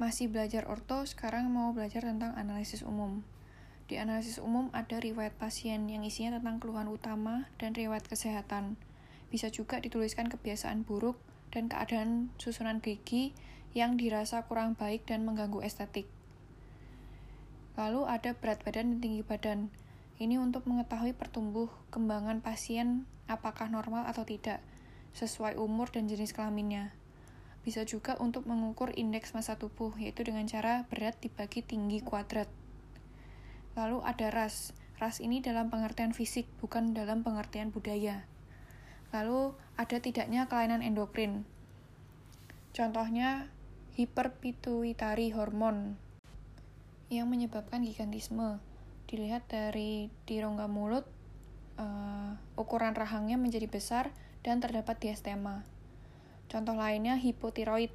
Masih belajar orto, sekarang mau belajar tentang analisis umum. Di analisis umum ada riwayat pasien yang isinya tentang keluhan utama dan riwayat kesehatan. Bisa juga dituliskan kebiasaan buruk dan keadaan susunan gigi yang dirasa kurang baik dan mengganggu estetik. Lalu ada berat badan dan tinggi badan. Ini untuk mengetahui pertumbuh kembangan pasien apakah normal atau tidak, sesuai umur dan jenis kelaminnya. Bisa juga untuk mengukur indeks massa tubuh, yaitu dengan cara berat dibagi tinggi kuadrat. Lalu ada ras. Ras ini dalam pengertian fisik, bukan dalam pengertian budaya. Lalu ada tidaknya kelainan endokrin. Contohnya hiperpituitari hormon yang menyebabkan gigantisme. Dilihat dari di rongga mulut, uh, ukuran rahangnya menjadi besar dan terdapat diastema. Contoh lainnya hipotiroid.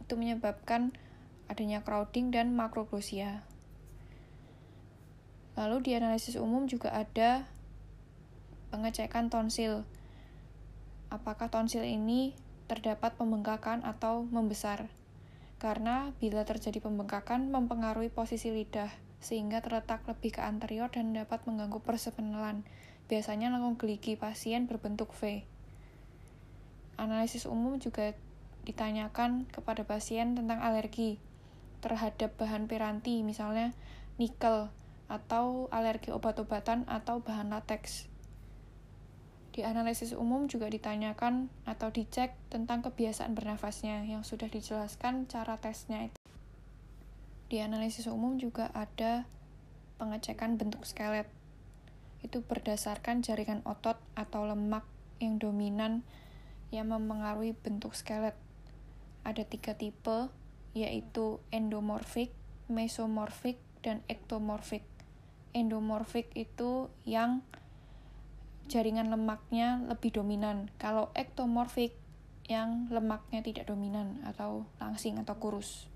Itu menyebabkan adanya crowding dan makroglosia. Lalu di analisis umum juga ada pengecekan tonsil. Apakah tonsil ini terdapat pembengkakan atau membesar? Karena bila terjadi pembengkakan mempengaruhi posisi lidah sehingga terletak lebih ke anterior dan dapat mengganggu persepenelan. Biasanya lengkung geligi pasien berbentuk V. Analisis umum juga ditanyakan kepada pasien tentang alergi terhadap bahan piranti, misalnya nikel, atau alergi obat-obatan atau bahan latex. Di analisis umum juga ditanyakan atau dicek tentang kebiasaan bernafasnya yang sudah dijelaskan cara tesnya itu. Di analisis umum juga ada pengecekan bentuk skelet. Itu berdasarkan jaringan otot atau lemak yang dominan yang mempengaruhi bentuk skelet. Ada tiga tipe, yaitu endomorfik, mesomorfik, dan ektomorfik. Endomorfik itu yang jaringan lemaknya lebih dominan. Kalau ektomorfik yang lemaknya tidak dominan atau langsing atau kurus.